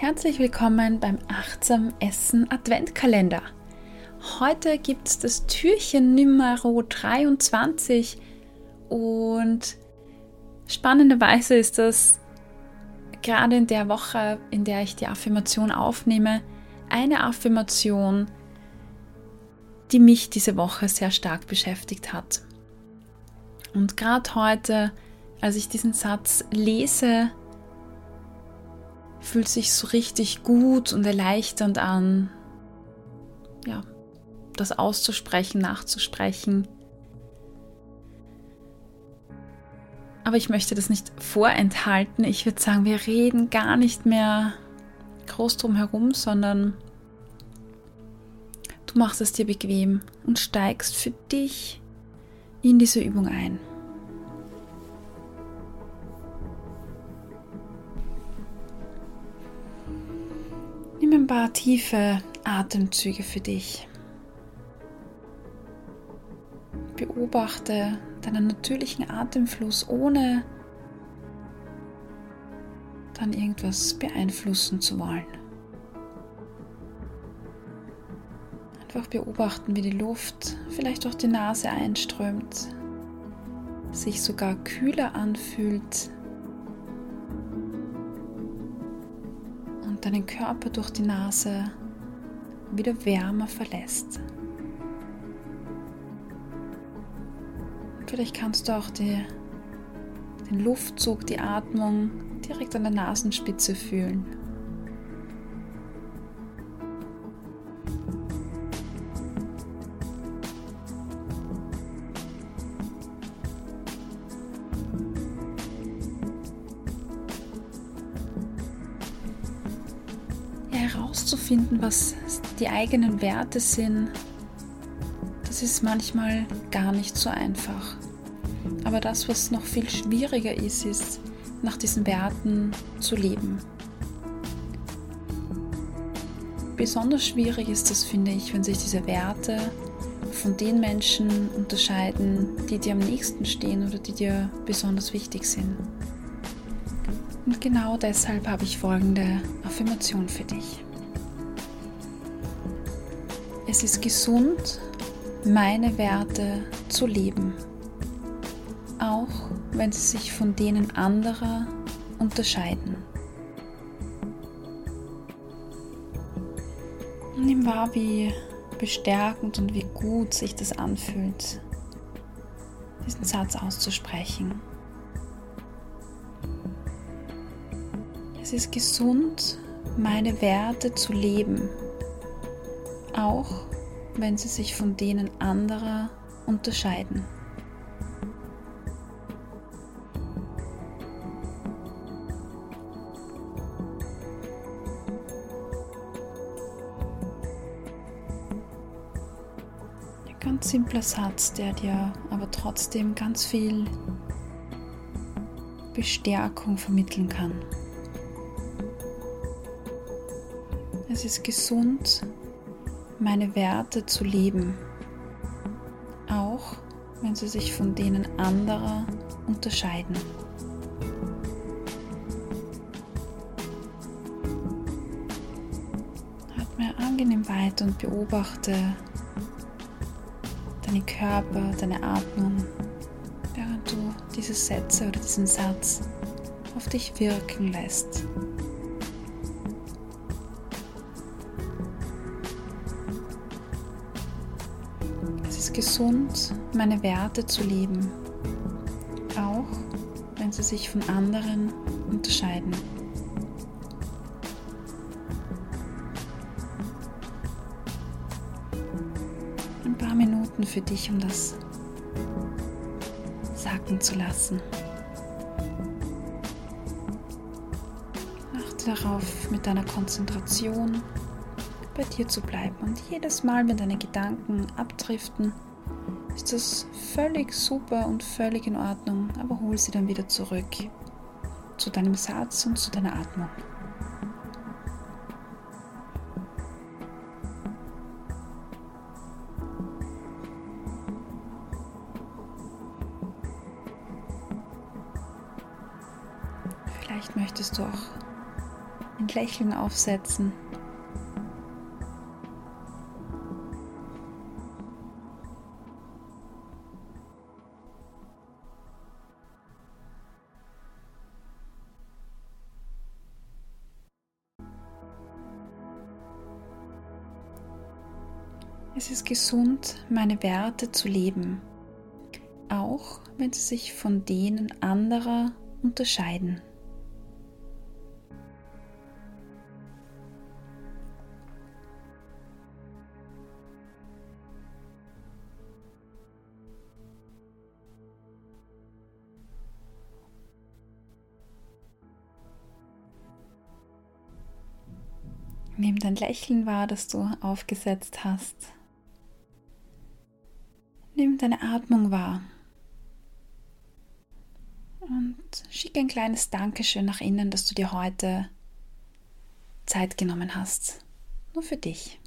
Herzlich willkommen beim Achtsam Essen Adventkalender. Heute gibt es das Türchen Nummer 23 und spannenderweise ist das gerade in der Woche, in der ich die Affirmation aufnehme, eine Affirmation, die mich diese Woche sehr stark beschäftigt hat. Und gerade heute, als ich diesen Satz lese, fühlt sich so richtig gut und erleichternd an, ja, das auszusprechen, nachzusprechen. Aber ich möchte das nicht vorenthalten. Ich würde sagen, wir reden gar nicht mehr groß drum herum, sondern du machst es dir bequem und steigst für dich in diese Übung ein. Paar tiefe Atemzüge für dich. Beobachte deinen natürlichen Atemfluss, ohne dann irgendwas beeinflussen zu wollen. Einfach beobachten, wie die Luft vielleicht durch die Nase einströmt, sich sogar kühler anfühlt deinen Körper durch die Nase wieder wärmer verlässt. Vielleicht kannst du auch die, den Luftzug, die Atmung direkt an der Nasenspitze fühlen. Herauszufinden, was die eigenen Werte sind, das ist manchmal gar nicht so einfach. Aber das, was noch viel schwieriger ist, ist, nach diesen Werten zu leben. Besonders schwierig ist das, finde ich, wenn sich diese Werte von den Menschen unterscheiden, die dir am nächsten stehen oder die dir besonders wichtig sind. Und genau deshalb habe ich folgende Affirmation für dich. Es ist gesund, meine Werte zu leben, auch wenn sie sich von denen anderer unterscheiden. Nimm wahr, wie bestärkend und wie gut sich das anfühlt, diesen Satz auszusprechen. Es ist gesund, meine Werte zu leben, auch wenn sie sich von denen anderer unterscheiden. Ein ganz simpler Satz, der dir aber trotzdem ganz viel Bestärkung vermitteln kann. Es ist gesund, meine Werte zu leben, auch wenn sie sich von denen anderer unterscheiden. Atme angenehm weiter und beobachte deinen Körper, deine Atmung, während du diese Sätze oder diesen Satz auf dich wirken lässt. Gesund, meine Werte zu leben, auch wenn sie sich von anderen unterscheiden. Ein paar Minuten für dich, um das sacken zu lassen. Achte darauf, mit deiner Konzentration bei dir zu bleiben und jedes Mal, wenn deine Gedanken abdriften, ist das völlig super und völlig in Ordnung, aber hol sie dann wieder zurück zu deinem Satz und zu deiner Atmung. Vielleicht möchtest du auch ein Lächeln aufsetzen. Es ist gesund, meine Werte zu leben, auch wenn sie sich von denen anderer unterscheiden. Nimm dein Lächeln wahr, das du aufgesetzt hast. Nimm deine Atmung wahr. Und schick ein kleines Dankeschön nach innen, dass du dir heute Zeit genommen hast. Nur für dich.